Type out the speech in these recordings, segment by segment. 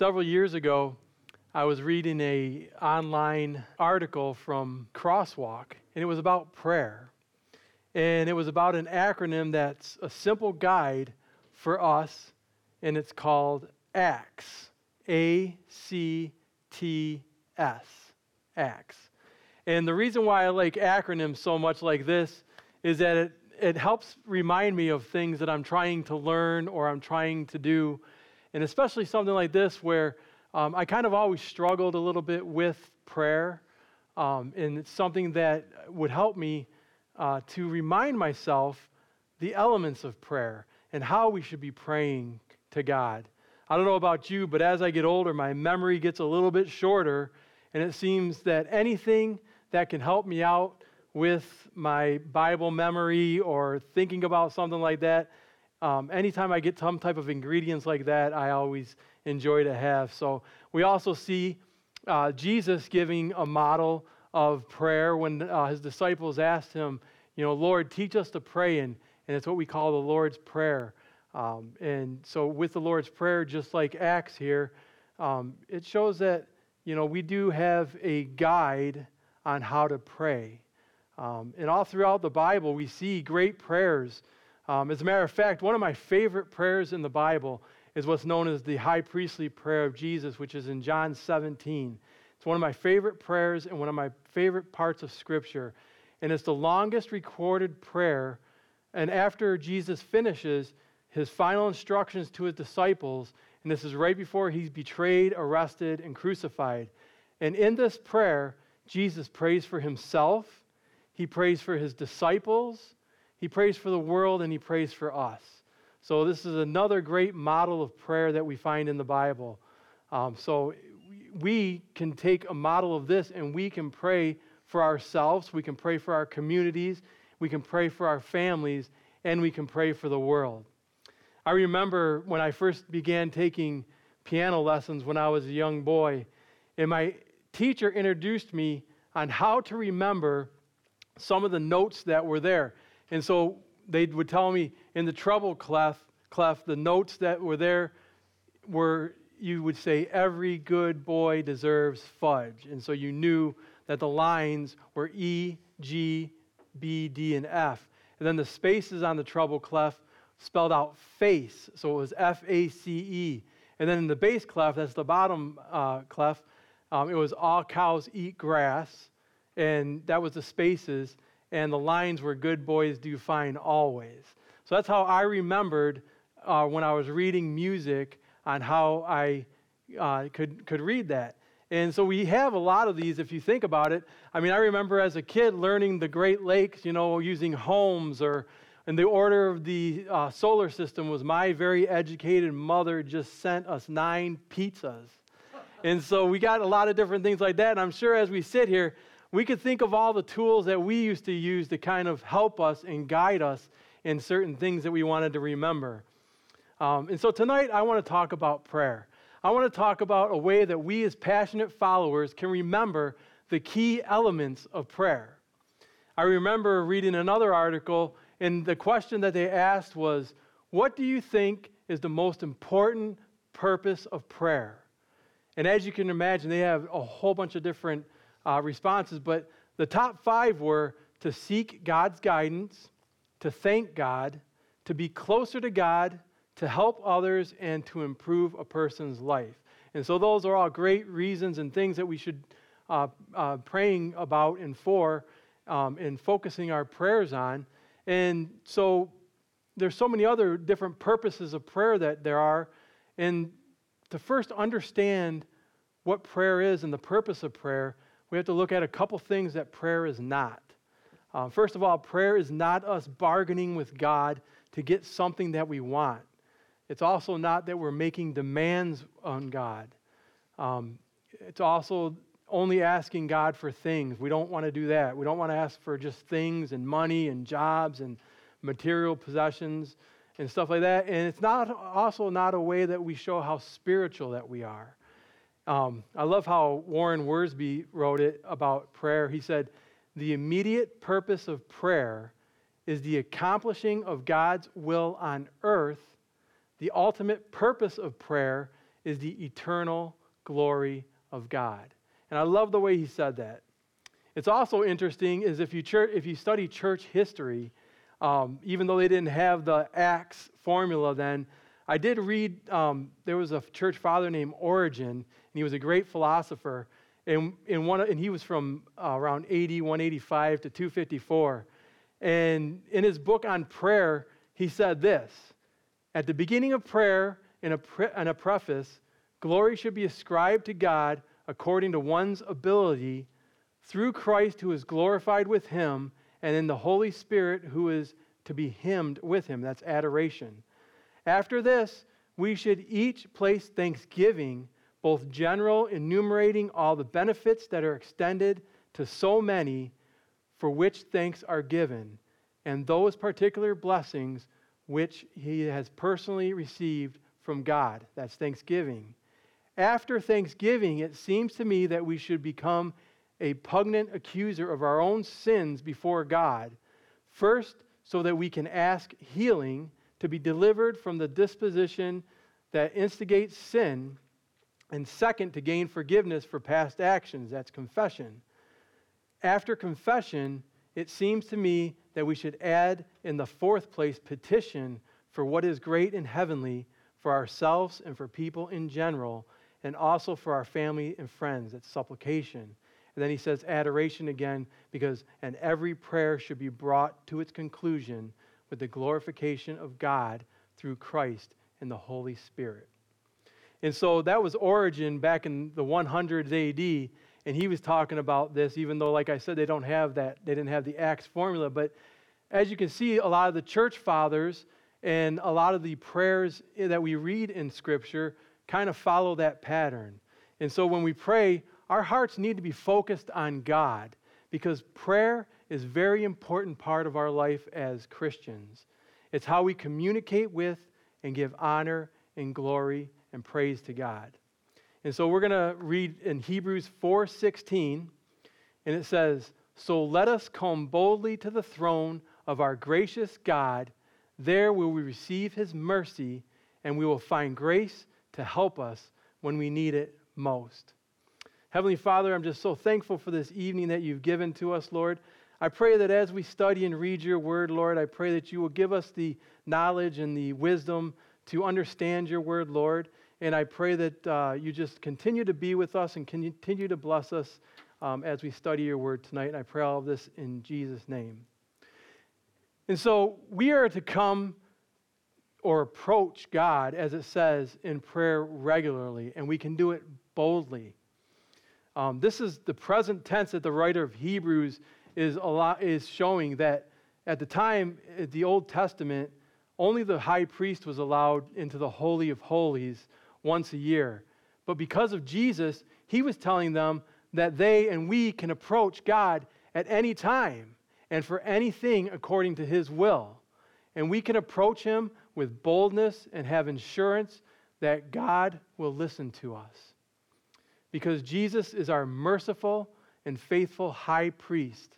Several years ago, I was reading a online article from Crosswalk, and it was about prayer. And it was about an acronym that's a simple guide for us, and it's called ACTS. A C T S. ACTS. And the reason why I like acronyms so much like this is that it, it helps remind me of things that I'm trying to learn or I'm trying to do. And especially something like this where um, I kind of always struggled a little bit with prayer. Um, and it's something that would help me uh, to remind myself the elements of prayer and how we should be praying to God. I don't know about you, but as I get older, my memory gets a little bit shorter, and it seems that anything that can help me out with my Bible memory or thinking about something like that, um, anytime I get some type of ingredients like that, I always enjoy to have. So we also see uh, Jesus giving a model of prayer when uh, his disciples asked him, you know, Lord, teach us to pray, and, and it's what we call the Lord's Prayer. Um, and so with the Lord's Prayer, just like ACTS here, um, it shows that, you know, we do have a guide on how to pray. Um, and all throughout the Bible, we see great prayers. Um, as a matter of fact, one of my favorite prayers in the Bible is what's known as the high priestly prayer of Jesus, which is in John 17. It's one of my favorite prayers and one of my favorite parts of Scripture. And it's the longest recorded prayer. And after Jesus finishes his final instructions to his disciples, and this is right before he's betrayed, arrested, and crucified. And in this prayer, Jesus prays for himself, he prays for his disciples, he prays for the world, and he prays for us. So, this is another great model of prayer that we find in the Bible. Um, so, we can take a model of this and we can pray for ourselves, we can pray for our communities, we can pray for our families, and we can pray for the world. I remember when I first began taking piano lessons when I was a young boy, and my teacher introduced me on how to remember some of the notes that were there. And so they would tell me in the treble clef, clef, the notes that were there were, you would say, every good boy deserves fudge. And so you knew that the lines were E, G, B, D, and F. And then the spaces on the treble clef spelled out face. So it was F A C E. And then in the bass clef, that's the bottom uh, clef, um, it was all cows eat grass. And that was the spaces and the lines were good boys do fine always. So that's how I remembered uh, when I was reading music on how I uh, could, could read that. And so we have a lot of these if you think about it. I mean, I remember as a kid learning the Great Lakes, you know, using homes or in the order of the uh, solar system was my very educated mother just sent us nine pizzas. And so we got a lot of different things like that. And I'm sure as we sit here, we could think of all the tools that we used to use to kind of help us and guide us in certain things that we wanted to remember. Um, and so tonight, I want to talk about prayer. I want to talk about a way that we, as passionate followers, can remember the key elements of prayer. I remember reading another article, and the question that they asked was, What do you think is the most important purpose of prayer? And as you can imagine, they have a whole bunch of different uh, responses, but the top five were to seek God's guidance, to thank God, to be closer to God, to help others, and to improve a person's life. And so those are all great reasons and things that we should uh, uh, praying about and for um, and focusing our prayers on. And so there's so many other different purposes of prayer that there are. And to first understand what prayer is and the purpose of prayer, we have to look at a couple things that prayer is not. Uh, first of all, prayer is not us bargaining with God to get something that we want. It's also not that we're making demands on God. Um, it's also only asking God for things. We don't want to do that. We don't want to ask for just things and money and jobs and material possessions and stuff like that. And it's not also not a way that we show how spiritual that we are. Um, I love how Warren Wiersbe wrote it about prayer. He said, The immediate purpose of prayer is the accomplishing of God's will on earth. The ultimate purpose of prayer is the eternal glory of God. And I love the way he said that. It's also interesting is if you, church, if you study church history, um, even though they didn't have the ACTS formula then, I did read, um, there was a church father named Origen, and he was a great philosopher. And, in one, and he was from uh, around 80, 185 to 254. And in his book on prayer, he said this At the beginning of prayer, pre- in a preface, glory should be ascribed to God according to one's ability through Christ who is glorified with him, and in the Holy Spirit who is to be hymned with him. That's adoration. After this, we should each place thanksgiving, both general, enumerating all the benefits that are extended to so many for which thanks are given, and those particular blessings which he has personally received from God. That's thanksgiving. After thanksgiving, it seems to me that we should become a pungent accuser of our own sins before God. First, so that we can ask healing to be delivered from the disposition that instigates sin. And second, to gain forgiveness for past actions. That's confession. After confession, it seems to me that we should add in the fourth place petition for what is great and heavenly for ourselves and for people in general, and also for our family and friends. That's supplication. And then he says adoration again, because and every prayer should be brought to its conclusion with the glorification of God through Christ and the Holy Spirit. And so that was Origen back in the 100s AD, and he was talking about this, even though, like I said, they don't have that, they didn't have the ACTS formula. But as you can see, a lot of the church fathers and a lot of the prayers that we read in Scripture kind of follow that pattern. And so when we pray, our hearts need to be focused on God because prayer is a very important part of our life as Christians. It's how we communicate with and give honor and glory and praise to God. And so we're going to read in Hebrews 4:16 and it says, "So let us come boldly to the throne of our gracious God, there will we receive his mercy and we will find grace to help us when we need it most." Heavenly Father, I'm just so thankful for this evening that you've given to us, Lord. I pray that as we study and read your word, Lord, I pray that you will give us the knowledge and the wisdom to understand your word, Lord. And I pray that uh, you just continue to be with us and continue to bless us um, as we study your word tonight. And I pray all of this in Jesus' name. And so we are to come or approach God, as it says, in prayer regularly, and we can do it boldly. Um, this is the present tense that the writer of Hebrews is, a lot, is showing that at the time, eh, the Old Testament, only the high priest was allowed into the Holy of Holies once a year. But because of Jesus, he was telling them that they and we can approach God at any time and for anything according to his will. And we can approach him with boldness and have assurance that God will listen to us because Jesus is our merciful and faithful high priest.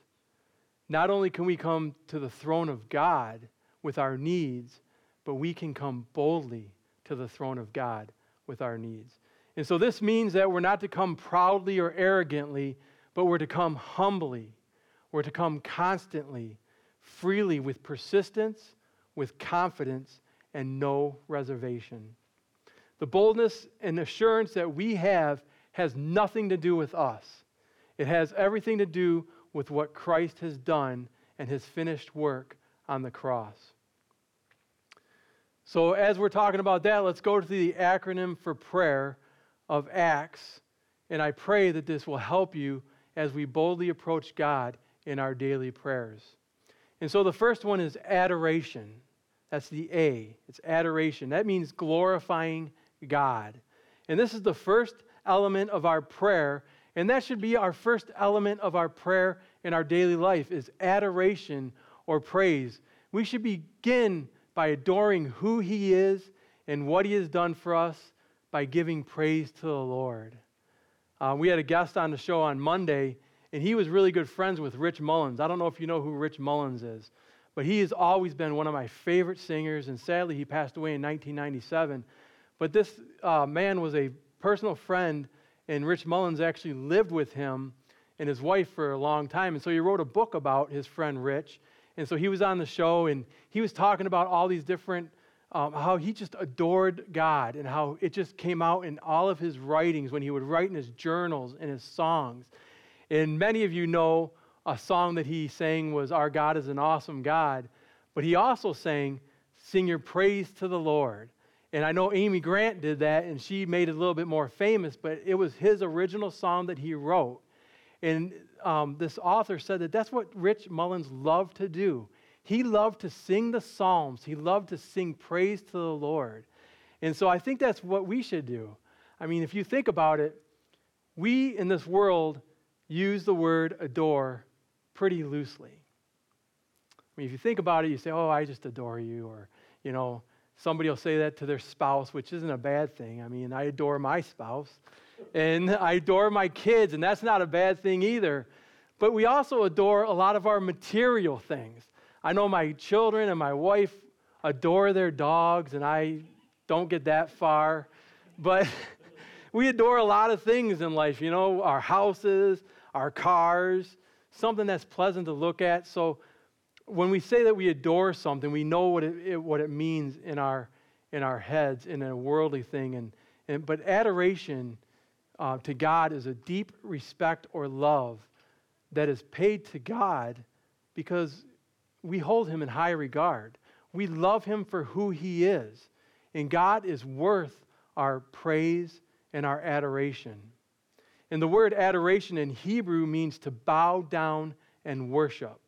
Not only can we come to the throne of God with our needs, but we can come boldly to the throne of God with our needs. And so this means that we're not to come proudly or arrogantly, but we're to come humbly. We're to come constantly, freely, with persistence, with confidence, and no reservation. The boldness and assurance that we have has nothing to do with us. It has everything to do with what Christ has done and his finished work on the cross. So, as we're talking about that, let's go to the acronym for prayer of ACTS. And I pray that this will help you as we boldly approach God in our daily prayers. And so the first one is adoration. That's the A. It's adoration. That means glorifying God. And this is the first element of our prayer, and that should be our first element of our prayer in our daily life is adoration or praise. We should begin by adoring who he is and what he has done for us by giving praise to the Lord. Uh, we had a guest on the show on Monday, and he was really good friends with Rich Mullins. I don't know if you know who Rich Mullins is, but he has always been one of my favorite singers, and sadly, he passed away in 1997. But this uh, man was a personal friend, and Rich Mullins actually lived with him and his wife for a long time. And so he wrote a book about his friend Rich. And so he was on the show, and he was talking about all these different, um, how he just adored God, and how it just came out in all of his writings when he would write in his journals and his songs. And many of you know a song that he sang was Our God is an Awesome God. But he also sang, Sing Your Praise to the Lord. And I know Amy Grant did that, and she made it a little bit more famous, but it was his original song that he wrote. And um, this author said that that's what Rich Mullins loved to do. He loved to sing the Psalms, he loved to sing praise to the Lord. And so I think that's what we should do. I mean, if you think about it, we in this world use the word adore pretty loosely. I mean, if you think about it, you say, oh, I just adore you, or, you know, somebody will say that to their spouse, which isn't a bad thing. I mean, I adore my spouse, and I adore my kids, and that's not a bad thing either. But we also adore a lot of our material things. I know my children and my wife adore their dogs, and I don't get that far. But we adore a lot of things in life, you know, our houses, our cars, something that's pleasant to look at. So when we say that we adore something, we know what it, it, what it means in our, in our heads in a worldly thing. And, and, but adoration uh, to God is a deep respect or love that is paid to God because we hold him in high regard. We love him for who he is. And God is worth our praise and our adoration. And the word adoration in Hebrew means to bow down and worship.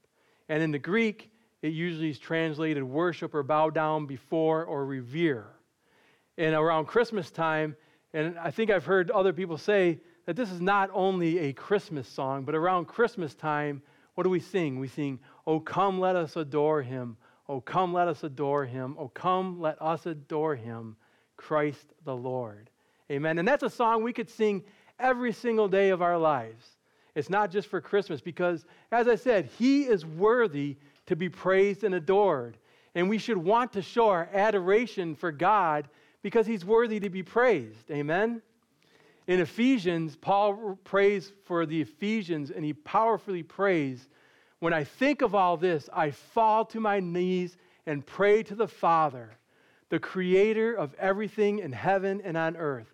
And in the Greek, it usually is translated worship or bow down before or revere. And around Christmas time, and I think I've heard other people say that this is not only a Christmas song, but around Christmas time, what do we sing? We sing, Oh, come, let us adore him. Oh, come, let us adore him. Oh, come, let us adore him, Christ the Lord. Amen. And that's a song we could sing every single day of our lives. It's not just for Christmas because, as I said, He is worthy to be praised and adored. And we should want to show our adoration for God because He's worthy to be praised. Amen? In Ephesians, Paul prays for the Ephesians and he powerfully prays, When I think of all this, I fall to my knees and pray to the Father, the creator of everything in heaven and on earth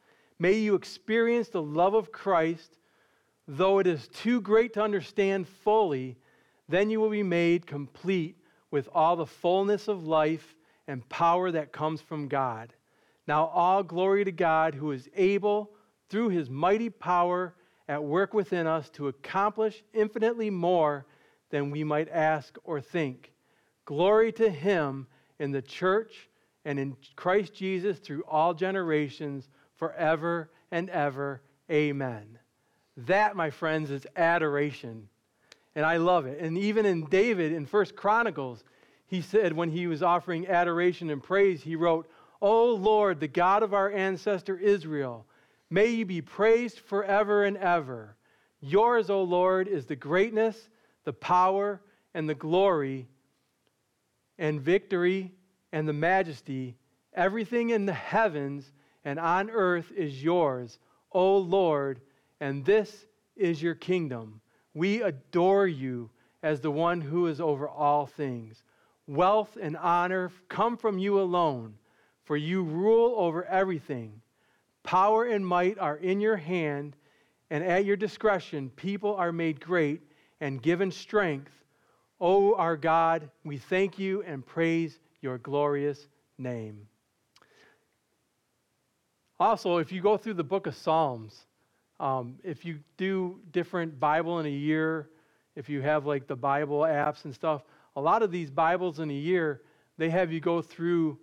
May you experience the love of Christ, though it is too great to understand fully, then you will be made complete with all the fullness of life and power that comes from God. Now, all glory to God who is able, through his mighty power at work within us, to accomplish infinitely more than we might ask or think. Glory to him in the church and in Christ Jesus through all generations forever and ever. Amen. That, my friends, is adoration. And I love it. And even in David in First Chronicles, he said when he was offering adoration and praise, he wrote, O Lord, the God of our ancestor Israel, may you be praised forever and ever. Yours, O Lord, is the greatness, the power, and the glory, and victory, and the majesty. Everything in the heavens and on earth is yours, O Lord, and this is your kingdom. We adore you as the one who is over all things. Wealth and honor come from you alone, for you rule over everything. Power and might are in your hand, and at your discretion people are made great and given strength. O our God, we thank you and praise your glorious name. Also, if you go through the book of Psalms, um, if you do different Bible in a year, if you have like the Bible apps and stuff, a lot of these Bibles in a year, they have you go through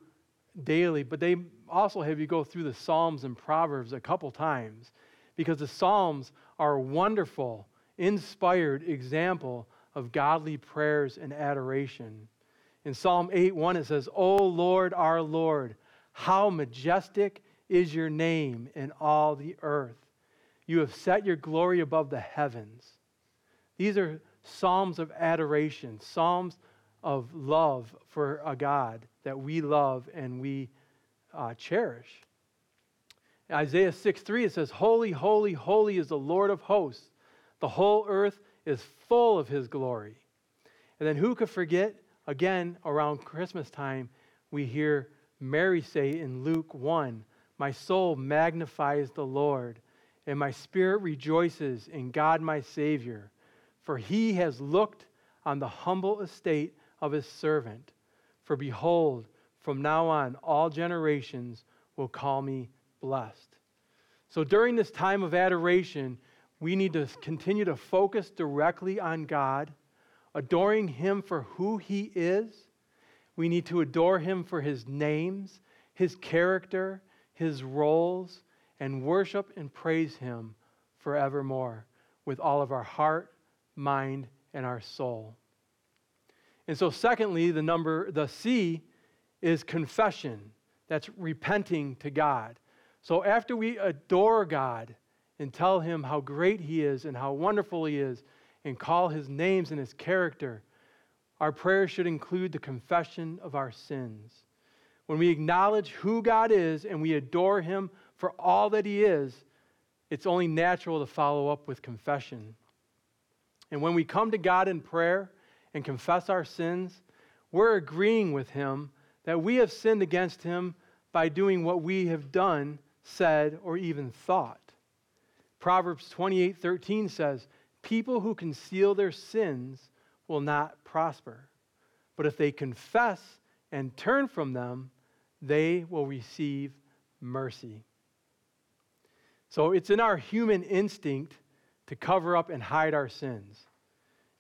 daily, but they also have you go through the Psalms and Proverbs a couple times because the Psalms are a wonderful, inspired example of godly prayers and adoration. In Psalm 8 1, it says, O Lord, our Lord, how majestic is your name in all the earth. You have set your glory above the heavens. These are psalms of adoration, psalms of love for a God that we love and we uh, cherish. Isaiah 6 3, it says, Holy, holy, holy is the Lord of hosts. The whole earth is full of his glory. And then who could forget, again, around Christmas time, we hear Mary say in Luke 1, My soul magnifies the Lord, and my spirit rejoices in God my Savior, for he has looked on the humble estate of his servant. For behold, from now on, all generations will call me blessed. So during this time of adoration, we need to continue to focus directly on God, adoring Him for who He is. We need to adore Him for His names, His character, His roles, and worship and praise Him forevermore with all of our heart, mind, and our soul. And so, secondly, the number, the C is confession. That's repenting to God. So after we adore God and tell him how great he is and how wonderful he is and call his names and his character, our prayer should include the confession of our sins. When we acknowledge who God is and we adore him for all that he is, it's only natural to follow up with confession. And when we come to God in prayer and confess our sins, we're agreeing with him that we have sinned against him by doing what we have done said, or even thought. Proverbs 28:13 says, "People who conceal their sins will not prosper, but if they confess and turn from them, they will receive mercy." So it's in our human instinct to cover up and hide our sins.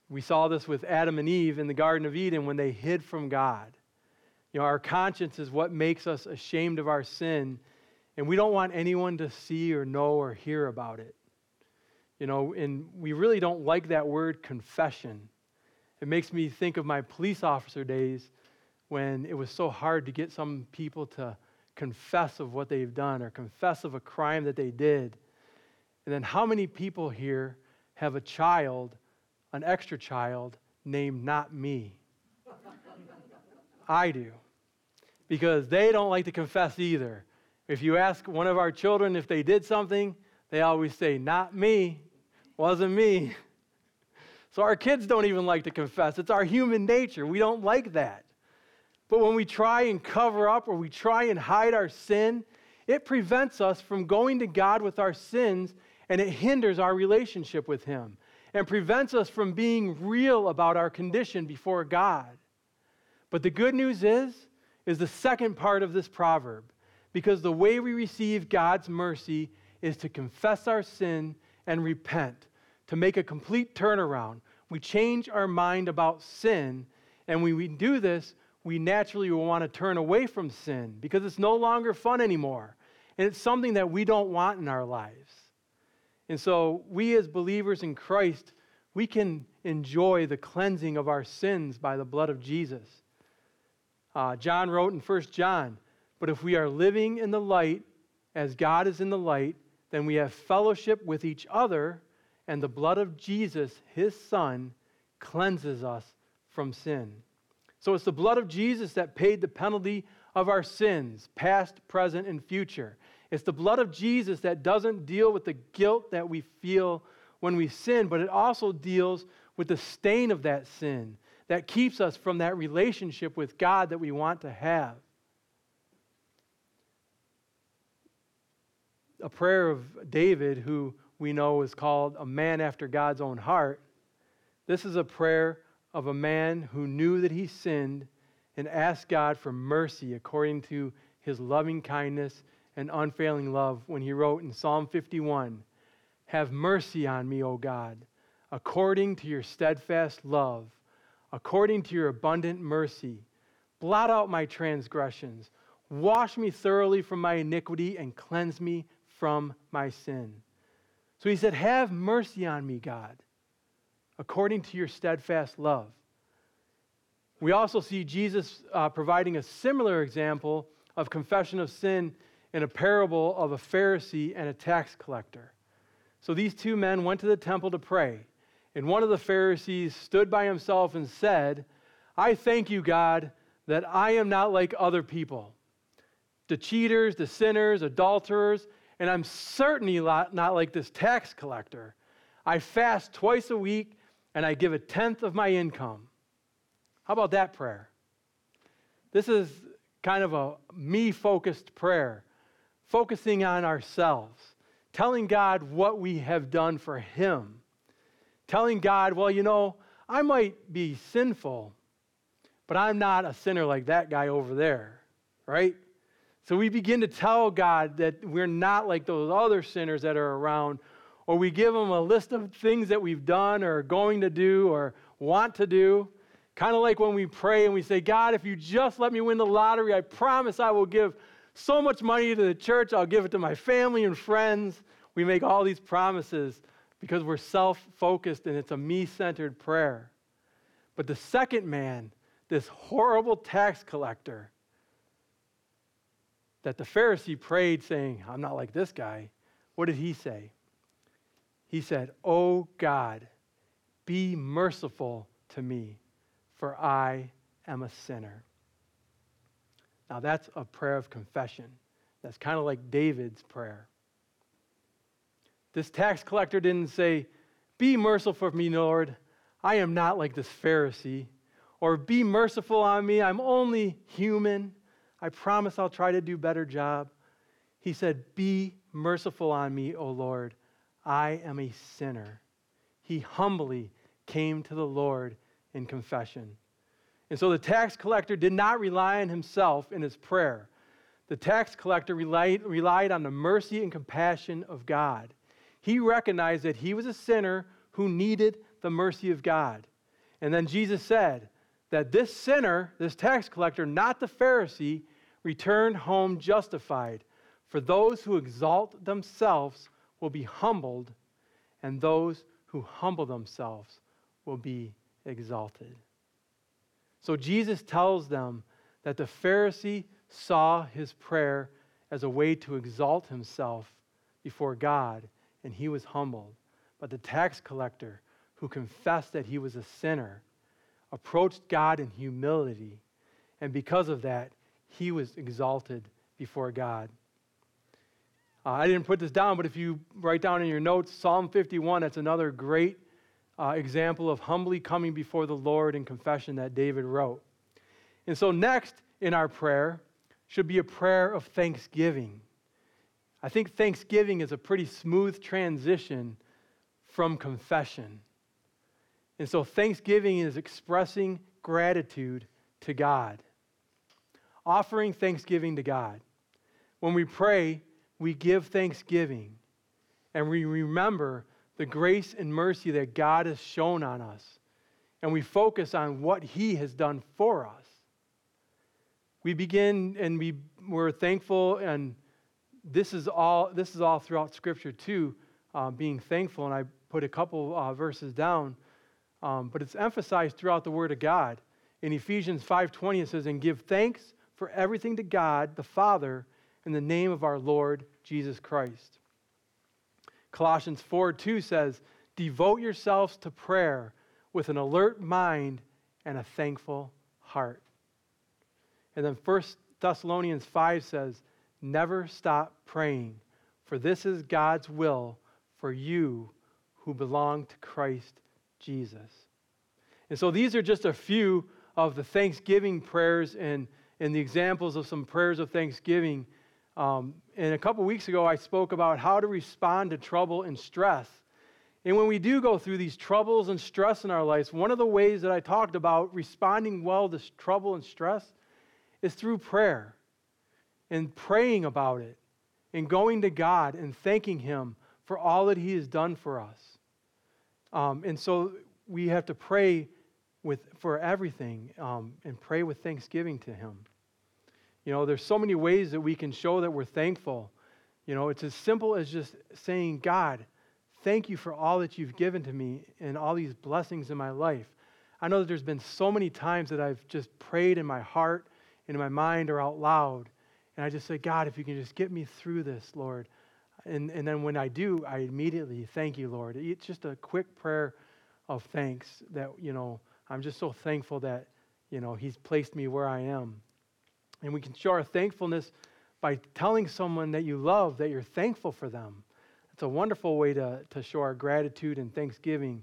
We saw this with Adam and Eve in the Garden of Eden when they hid from God. You know, our conscience is what makes us ashamed of our sin and we don't want anyone to see or know or hear about it. You know, and we really don't like that word confession. It makes me think of my police officer days when it was so hard to get some people to confess of what they've done or confess of a crime that they did. And then how many people here have a child, an extra child, named not me? I do. Because they don't like to confess either. If you ask one of our children if they did something, they always say, Not me, wasn't me. So our kids don't even like to confess. It's our human nature. We don't like that. But when we try and cover up or we try and hide our sin, it prevents us from going to God with our sins and it hinders our relationship with Him and prevents us from being real about our condition before God. But the good news is, is the second part of this proverb because the way we receive God's mercy is to confess our sin and repent, to make a complete turnaround. We change our mind about sin, and when we do this, we naturally will want to turn away from sin because it's no longer fun anymore. And it's something that we don't want in our lives. And so, we as believers in Christ, we can enjoy the cleansing of our sins by the blood of Jesus. Uh, John wrote in 1 John, but if we are living in the light as God is in the light, then we have fellowship with each other, and the blood of Jesus, his Son, cleanses us from sin. So it's the blood of Jesus that paid the penalty of our sins, past, present, and future. It's the blood of Jesus that doesn't deal with the guilt that we feel when we sin, but it also deals with the stain of that sin that keeps us from that relationship with God that we want to have. a prayer of David, who we know is called a man after God's own heart. This is a prayer of a man who knew that he sinned and asked God for mercy according to his loving kindness and unfailing love when he wrote in Psalm 51 Have mercy on me, O God, according to your steadfast love, according to your abundant mercy. Blot out my transgressions Wash me thoroughly from my iniquity and cleanse me from my sin. So he said, Have mercy on me, God, according to your steadfast love. We also see Jesus uh, providing a similar example of confession of sin in a parable of a Pharisee and a tax collector. So these two men went to the temple to pray, and one of the Pharisees stood by himself and said, I thank you, God, that I am not like other people, the cheaters, the sinners, adulterers, and I'm certainly not like this tax collector. I fast twice a week and I give a tenth of my income. How about that prayer? This is kind of a me focused prayer, focusing on ourselves, telling God what we have done for Him, telling God, well, you know, I might be sinful, but I'm not a sinner like that guy over there, right? So we begin to tell God that we're not like those other sinners that are around, or we give them a list of things that we've done or going to do or want to do. Kind of like when we pray and we say, God, if you just let me win the lottery, I promise I will give so much money to the church, I'll give it to my family and friends. We make all these promises because we're self focused and it's a me centered prayer. But the second man, this horrible tax collector that the Pharisee prayed, saying, I'm not like this guy, what did he say? He said, Oh God, be merciful to me, for I am a sinner. Now that's a prayer of confession. That's kind of like David's prayer. This tax collector didn't say, Be merciful for me, Lord. I am not like this Pharisee or be merciful on me. I'm only human. I promise I'll try to do better job. He said, Be merciful on me, O Lord. I am a sinner. He humbly came to the Lord in confession. And so the tax collector did not rely on himself in his prayer. The tax collector relied, relied on the mercy and compassion of God. He recognized that he was a sinner who needed the mercy of God. And then Jesus said, that this sinner, this tax collector, not the Pharisee, returned home justified. For those who exalt themselves will be humbled, and those who humble themselves will be exalted. So Jesus tells them that the Pharisee saw his prayer as a way to exalt himself before God, and he was humbled. But the tax collector, who confessed that he was a sinner, approached God in humility, and because of that, he was exalted before God. Uh, I didn't put this down, but if you write down in your notes Psalm 51, that's another great uh, example of humbly coming before the Lord in confession that David wrote. And so, next in our prayer should be a prayer of thanksgiving. I think thanksgiving is a pretty smooth transition from confession. And so, thanksgiving is expressing gratitude to God, offering thanksgiving to God. When we pray, we give thanksgiving and we remember the grace and mercy that God has shown on us. And we focus on what He has done for us. We begin and we, we're thankful, and this is all, this is all throughout Scripture too, uh, being thankful. And I put a couple uh, verses down um, but it's emphasized throughout the Word of God. In Ephesians 5:20 it says, "And give thanks for everything to God the Father in the name of our Lord Jesus Christ." Colossians 4:2 says, "Devote yourselves to prayer with an alert mind and a thankful heart." And then 1 Thessalonians 5 says, "Never stop praying, for this is God's will for you who belong to Christ Jesus. And so these are just a few of the Thanksgiving prayers and, and the examples of some prayers of Thanksgiving. Um, and a couple weeks ago, I spoke about how to respond to trouble and stress. And when we do go through these troubles and stress in our lives, one of the ways that I talked about responding well to trouble and stress is through prayer and praying about it and going to God and thanking Him for all that He has done for us. Um, and so we have to pray with, for everything um, and pray with thanksgiving to Him. You know, there's so many ways that we can show that we're thankful. You know, it's as simple as just saying, God, thank you for all that you've given to me and all these blessings in my life. I know that there's been so many times that I've just prayed in my heart, in my mind, or out loud. And I just say, God, if you can just get me through this, Lord. And, and then when I do, I immediately thank you, Lord. It's just a quick prayer of thanks that, you know, I'm just so thankful that, you know, He's placed me where I am. And we can show our thankfulness by telling someone that you love that you're thankful for them. It's a wonderful way to, to show our gratitude and thanksgiving.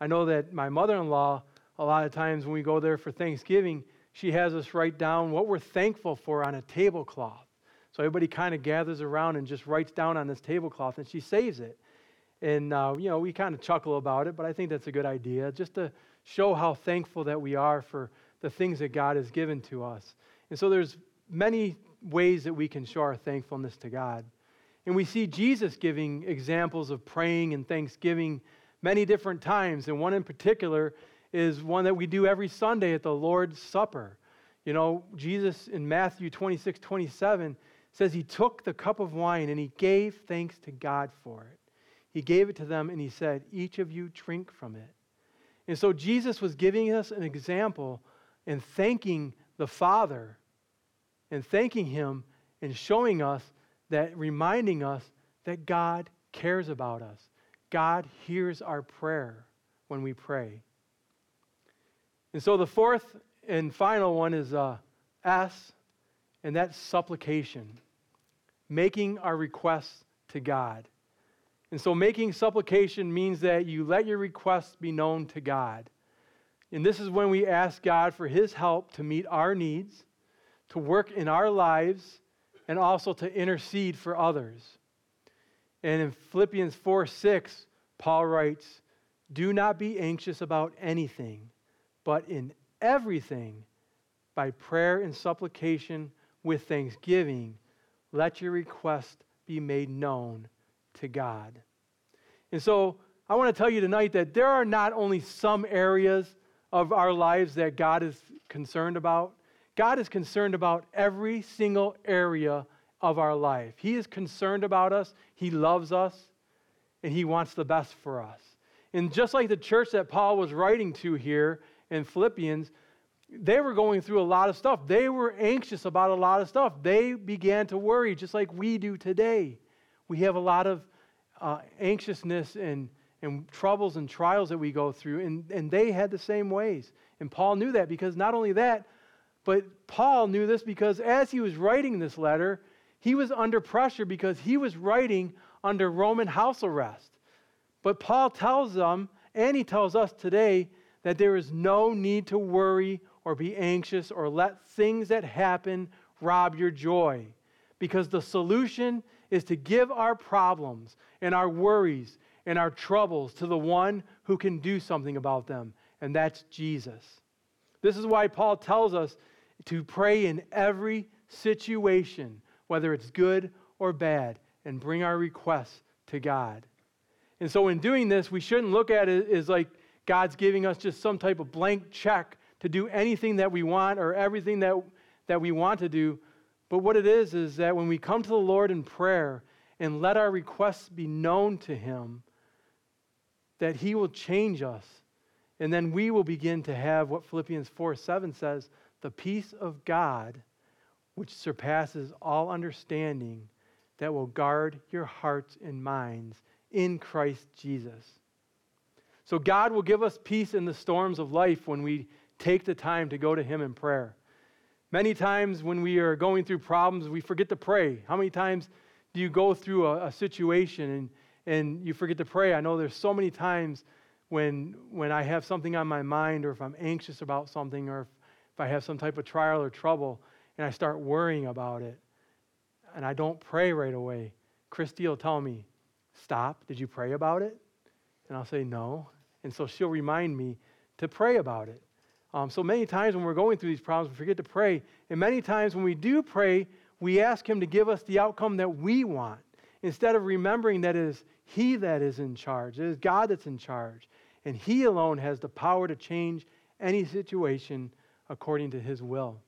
I know that my mother in law, a lot of times when we go there for Thanksgiving, she has us write down what we're thankful for on a tablecloth. So everybody kind of gathers around and just writes down on this tablecloth, and she saves it. And, uh, you know, we kind of chuckle about it, but I think that's a good idea, just to show how thankful that we are for the things that God has given to us. And so there's many ways that we can show our thankfulness to God. And we see Jesus giving examples of praying and thanksgiving many different times. And one in particular is one that we do every Sunday at the Lord's Supper. You know, Jesus in Matthew 26, 27 says he took the cup of wine and he gave thanks to God for it. He gave it to them and he said, Each of you drink from it. And so Jesus was giving us an example and thanking the Father and thanking Him and showing us that, reminding us that God cares about us. God hears our prayer when we pray. And so the fourth and final one is uh, S, and that's supplication, making our requests to God. And so making supplication means that you let your requests be known to God. And this is when we ask God for His help to meet our needs, to work in our lives, and also to intercede for others. And in Philippians 4 6, Paul writes, Do not be anxious about anything, but in everything, by prayer and supplication with thanksgiving, let your request be made known to God. And so I want to tell you tonight that there are not only some areas of our lives that God is concerned about, God is concerned about every single area of our life. He is concerned about us, He loves us, and He wants the best for us. And just like the church that Paul was writing to here in Philippians, they were going through a lot of stuff. They were anxious about a lot of stuff. They began to worry just like we do today. We have a lot of uh, anxiousness and, and troubles and trials that we go through, and, and they had the same ways. And Paul knew that because not only that, but Paul knew this because as he was writing this letter, he was under pressure because he was writing under Roman house arrest. But Paul tells them, and he tells us today, that there is no need to worry or be anxious or let things that happen rob your joy. Because the solution is to give our problems and our worries and our troubles to the one who can do something about them, and that's Jesus. This is why Paul tells us to pray in every situation, whether it's good or bad, and bring our requests to God. And so, in doing this, we shouldn't look at it as like God's giving us just some type of blank check to do anything that we want or everything that, that we want to do. But what it is, is that when we come to the Lord in prayer and let our requests be known to Him, that He will change us. And then we will begin to have what Philippians 4 7 says the peace of God, which surpasses all understanding, that will guard your hearts and minds in Christ Jesus. So God will give us peace in the storms of life when we take the time to go to Him in prayer. Many times when we are going through problems, we forget to pray. How many times do you go through a, a situation and, and you forget to pray? I know there's so many times when, when I have something on my mind or if I'm anxious about something or if, if I have some type of trial or trouble and I start worrying about it and I don't pray right away. Christy will tell me, Stop. Did you pray about it? And I'll say, No. And so she'll remind me to pray about it. Um, so many times when we're going through these problems, we forget to pray. And many times when we do pray, we ask Him to give us the outcome that we want instead of remembering that it is He that is in charge, it is God that's in charge. And He alone has the power to change any situation according to His will.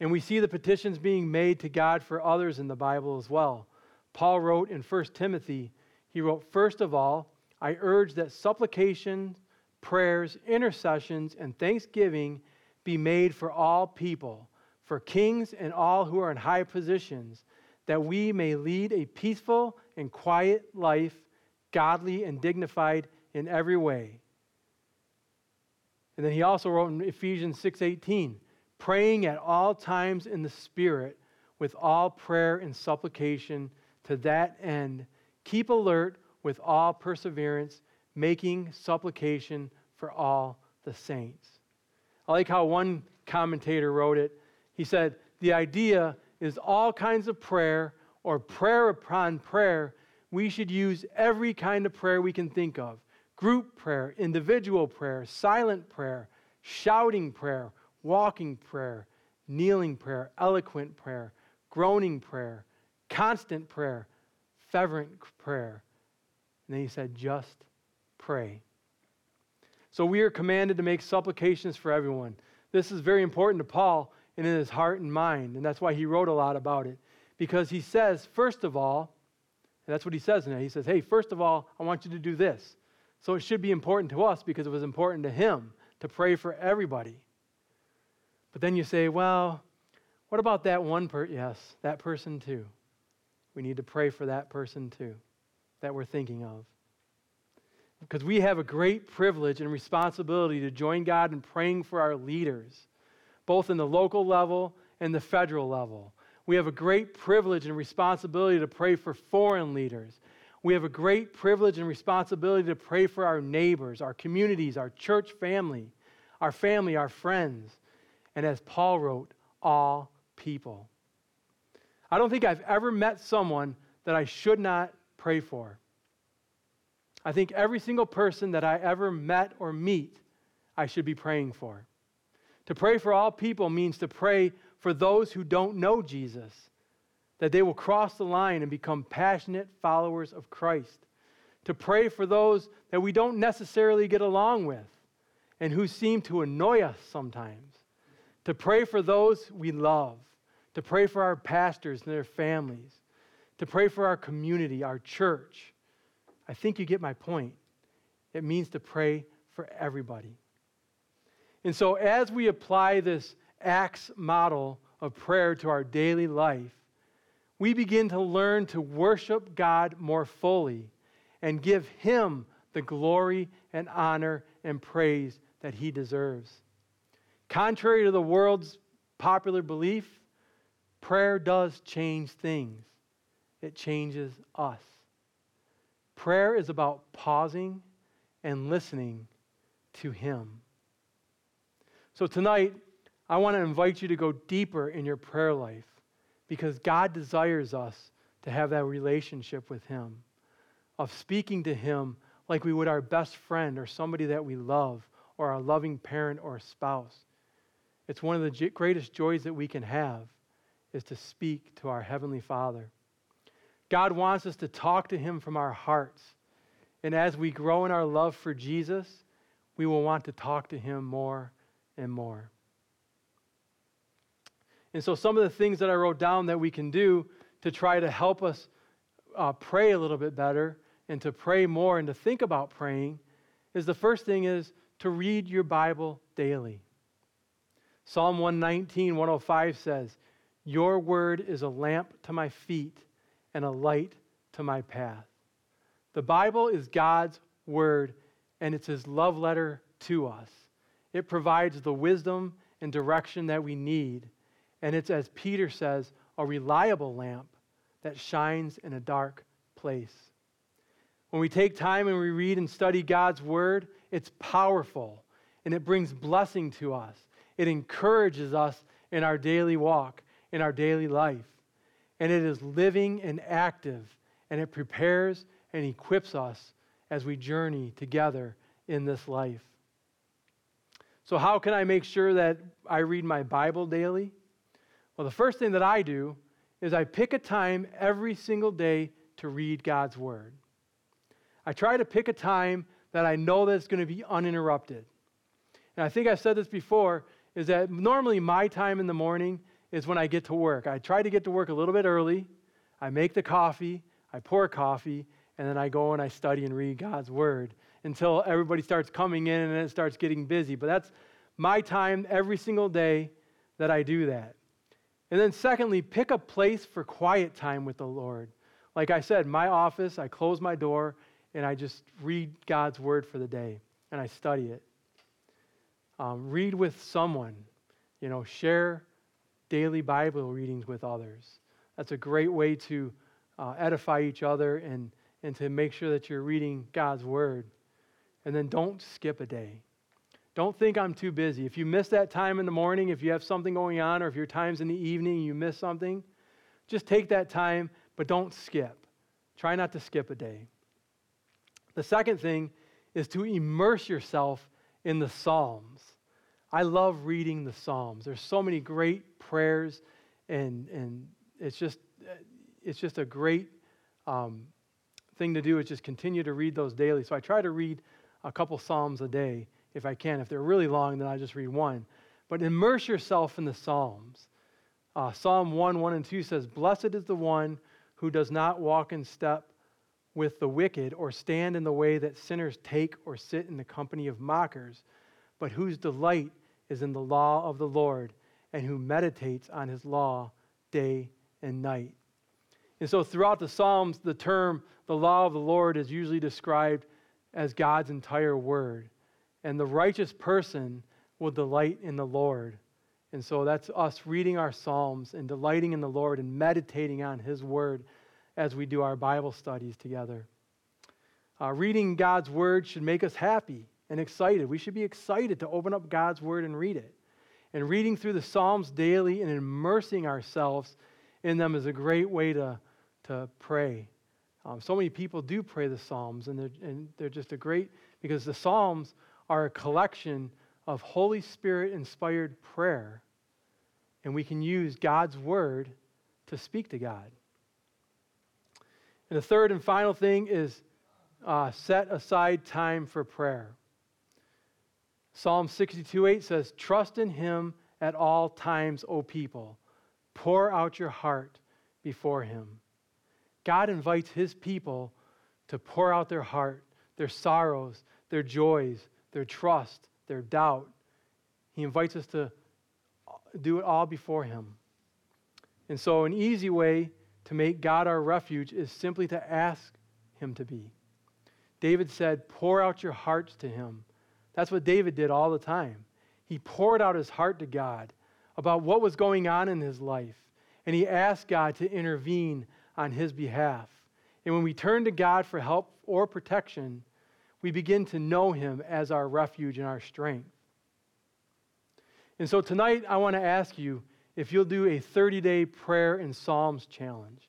And we see the petitions being made to God for others in the Bible as well. Paul wrote in 1 Timothy, he wrote, First of all, I urge that supplications, prayers, intercessions, and thanksgiving be made for all people, for kings and all who are in high positions, that we may lead a peaceful and quiet life, godly and dignified in every way. And then he also wrote in Ephesians 6:18, praying at all times in the spirit with all prayer and supplication to that end keep alert with all perseverance making supplication for all the saints. I like how one commentator wrote it. He said, The idea is all kinds of prayer or prayer upon prayer. We should use every kind of prayer we can think of group prayer, individual prayer, silent prayer, shouting prayer, walking prayer, kneeling prayer, eloquent prayer, groaning prayer, constant prayer, fervent prayer. And then he said, just pray. So we are commanded to make supplications for everyone. This is very important to Paul and in his heart and mind, and that's why he wrote a lot about it. Because he says, first of all, that's what he says it. He says, hey, first of all, I want you to do this. So it should be important to us because it was important to him to pray for everybody. But then you say, well, what about that one person? Yes, that person too. We need to pray for that person too that we're thinking of. Because we have a great privilege and responsibility to join God in praying for our leaders, both in the local level and the federal level. We have a great privilege and responsibility to pray for foreign leaders. We have a great privilege and responsibility to pray for our neighbors, our communities, our church family, our family, our friends, and as Paul wrote, all people. I don't think I've ever met someone that I should not pray for. I think every single person that I ever met or meet, I should be praying for. To pray for all people means to pray for those who don't know Jesus, that they will cross the line and become passionate followers of Christ. To pray for those that we don't necessarily get along with and who seem to annoy us sometimes. To pray for those we love. To pray for our pastors and their families. To pray for our community, our church I think you get my point. It means to pray for everybody. And so, as we apply this ACTS model of prayer to our daily life, we begin to learn to worship God more fully and give Him the glory and honor and praise that He deserves. Contrary to the world's popular belief, prayer does change things, it changes us. Prayer is about pausing and listening to Him. So tonight, I want to invite you to go deeper in your prayer life because God desires us to have that relationship with Him, of speaking to Him like we would our best friend or somebody that we love or our loving parent or spouse. It's one of the greatest joys that we can have is to speak to our Heavenly Father. God wants us to talk to Him from our hearts. And as we grow in our love for Jesus, we will want to talk to Him more and more. And so, some of the things that I wrote down that we can do to try to help us uh, pray a little bit better and to pray more and to think about praying is the first thing is to read your Bible daily. Psalm 119, 105 says, Your word is a lamp to my feet and a light to my path. The Bible is God's word, and it's his love letter to us. It provides the wisdom and direction that we need, and it's, as Peter says, a reliable lamp that shines in a dark place. When we take time and we read and study God's word, it's powerful and it brings blessing to us. It encourages us in our daily walk, in our daily life and it is living and active, and it prepares and equips us as we journey together in this life. So, how can I make sure that I read my Bible daily? Well, the first thing that I do is I pick a time every single day to read God's Word. I try to pick a time that I know that it's going to be uninterrupted. And I think I've said this before is that normally my time in the morning is when I get to work. I try to get to work a little bit early. I make the coffee, I pour coffee, and then I go and I study and read God's word until everybody starts coming in and it starts getting busy. But that's my time every single day that I do that. And then, secondly, pick a place for quiet time with the Lord. Like I said, my office, I close my door and I just read God's word for the day and I study it. Um, read with someone, you know, share daily Bible readings with others. That's a great way to uh, edify each other and, and to make sure that you're reading God's word. And then don't skip a day. Don't think I'm too busy. If you miss that time in the morning, if you have something going on, or if your time's in the evening and you miss something, just take that time, but don't skip. Try not to skip a day. The second thing is to immerse yourself in the Psalms. I love reading the Psalms. There's so many great prayers, and, and it's, just, it's just a great um, thing to do is just continue to read those daily. So I try to read a couple Psalms a day if I can. If they're really long, then I just read one. But immerse yourself in the Psalms. Uh, Psalm 1, 1 and 2 says, Blessed is the one who does not walk in step with the wicked or stand in the way that sinners take or sit in the company of mockers, but whose delight is in the law of the Lord and who meditates on his law day and night. And so throughout the Psalms, the term the law of the Lord is usually described as God's entire word. And the righteous person will delight in the Lord. And so that's us reading our Psalms and delighting in the Lord and meditating on his word as we do our Bible studies together. Uh, reading God's Word should make us happy and excited. We should be excited to open up God's Word and read it. And reading through the Psalms daily and immersing ourselves in them is a great way to, to pray. Um, so many people do pray the Psalms, and they're, and they're just a great, because the Psalms are a collection of Holy Spirit inspired prayer, and we can use God's Word to speak to God. And the third and final thing is uh, set aside time for prayer. Psalm 62 8 says, Trust in him at all times, O people. Pour out your heart before him. God invites his people to pour out their heart, their sorrows, their joys, their trust, their doubt. He invites us to do it all before him. And so, an easy way to make God our refuge is simply to ask Him to be. David said, Pour out your hearts to Him. That's what David did all the time. He poured out his heart to God about what was going on in his life, and he asked God to intervene on his behalf. And when we turn to God for help or protection, we begin to know Him as our refuge and our strength. And so tonight, I want to ask you if you'll do a 30 day prayer and Psalms challenge.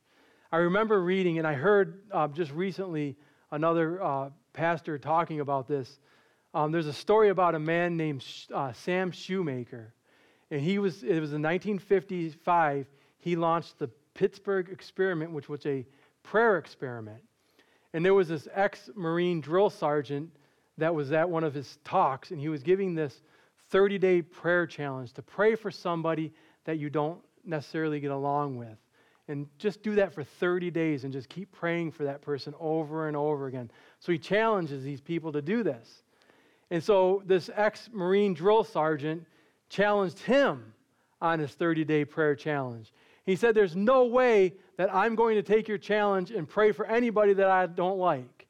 I remember reading, and I heard uh, just recently another uh, pastor talking about this. Um, there's a story about a man named uh, Sam Shoemaker. And he was, it was in 1955, he launched the Pittsburgh experiment, which was a prayer experiment. And there was this ex Marine drill sergeant that was at one of his talks, and he was giving this 30 day prayer challenge to pray for somebody that you don't necessarily get along with. And just do that for 30 days and just keep praying for that person over and over again. So he challenges these people to do this. And so this ex Marine drill sergeant challenged him on his 30 day prayer challenge. He said, There's no way that I'm going to take your challenge and pray for anybody that I don't like.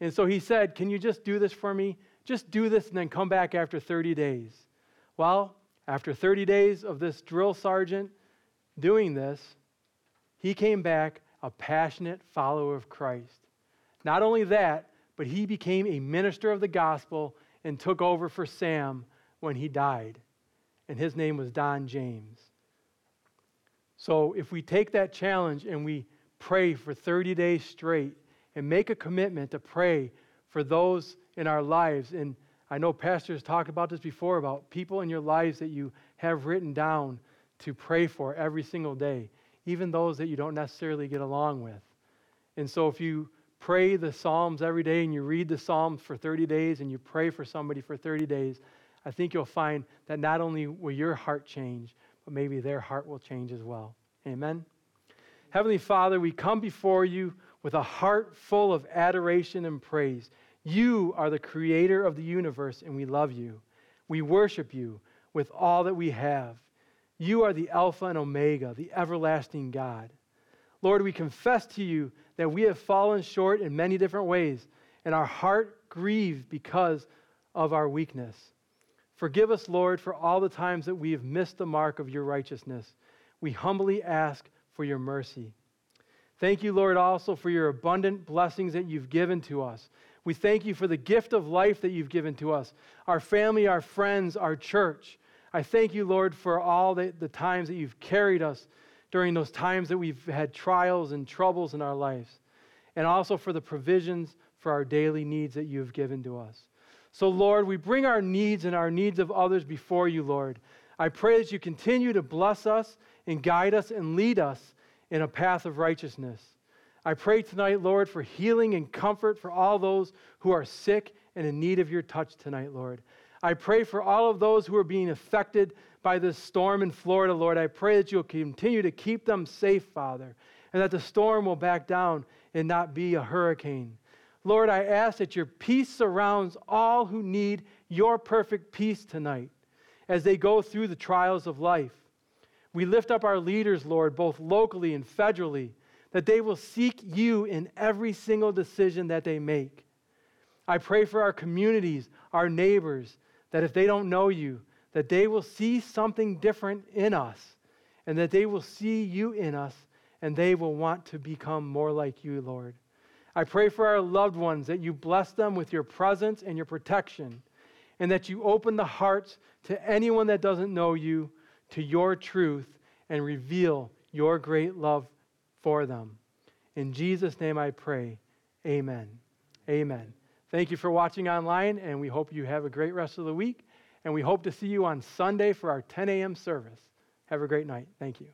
And so he said, Can you just do this for me? Just do this and then come back after 30 days. Well, after 30 days of this drill sergeant doing this, he came back a passionate follower of Christ. Not only that, but he became a minister of the gospel and took over for Sam when he died. And his name was Don James. So if we take that challenge and we pray for 30 days straight and make a commitment to pray for those in our lives, and I know pastors talked about this before about people in your lives that you have written down to pray for every single day, even those that you don't necessarily get along with. And so if you pray the Psalms every day and you read the Psalms for 30 days and you pray for somebody for 30 days, I think you'll find that not only will your heart change, but maybe their heart will change as well. Amen. Heavenly Father, we come before you with a heart full of adoration and praise. You are the creator of the universe, and we love you. We worship you with all that we have. You are the Alpha and Omega, the everlasting God. Lord, we confess to you that we have fallen short in many different ways, and our heart grieves because of our weakness. Forgive us, Lord, for all the times that we have missed the mark of your righteousness. We humbly ask for your mercy. Thank you, Lord, also for your abundant blessings that you've given to us. We thank you for the gift of life that you've given to us, our family, our friends, our church. I thank you, Lord, for all the, the times that you've carried us during those times that we've had trials and troubles in our lives, and also for the provisions for our daily needs that you've given to us. So, Lord, we bring our needs and our needs of others before you, Lord. I pray that you continue to bless us and guide us and lead us in a path of righteousness. I pray tonight, Lord, for healing and comfort for all those who are sick and in need of your touch tonight, Lord. I pray for all of those who are being affected by this storm in Florida, Lord. I pray that you'll continue to keep them safe, Father, and that the storm will back down and not be a hurricane. Lord, I ask that your peace surrounds all who need your perfect peace tonight as they go through the trials of life. We lift up our leaders, Lord, both locally and federally, that they will seek you in every single decision that they make. I pray for our communities, our neighbors, that if they don't know you, that they will see something different in us and that they will see you in us and they will want to become more like you, Lord. I pray for our loved ones that you bless them with your presence and your protection and that you open the hearts to anyone that doesn't know you to your truth and reveal your great love for them. In Jesus' name I pray. Amen. Amen. Thank you for watching online, and we hope you have a great rest of the week. And we hope to see you on Sunday for our 10 a.m. service. Have a great night. Thank you.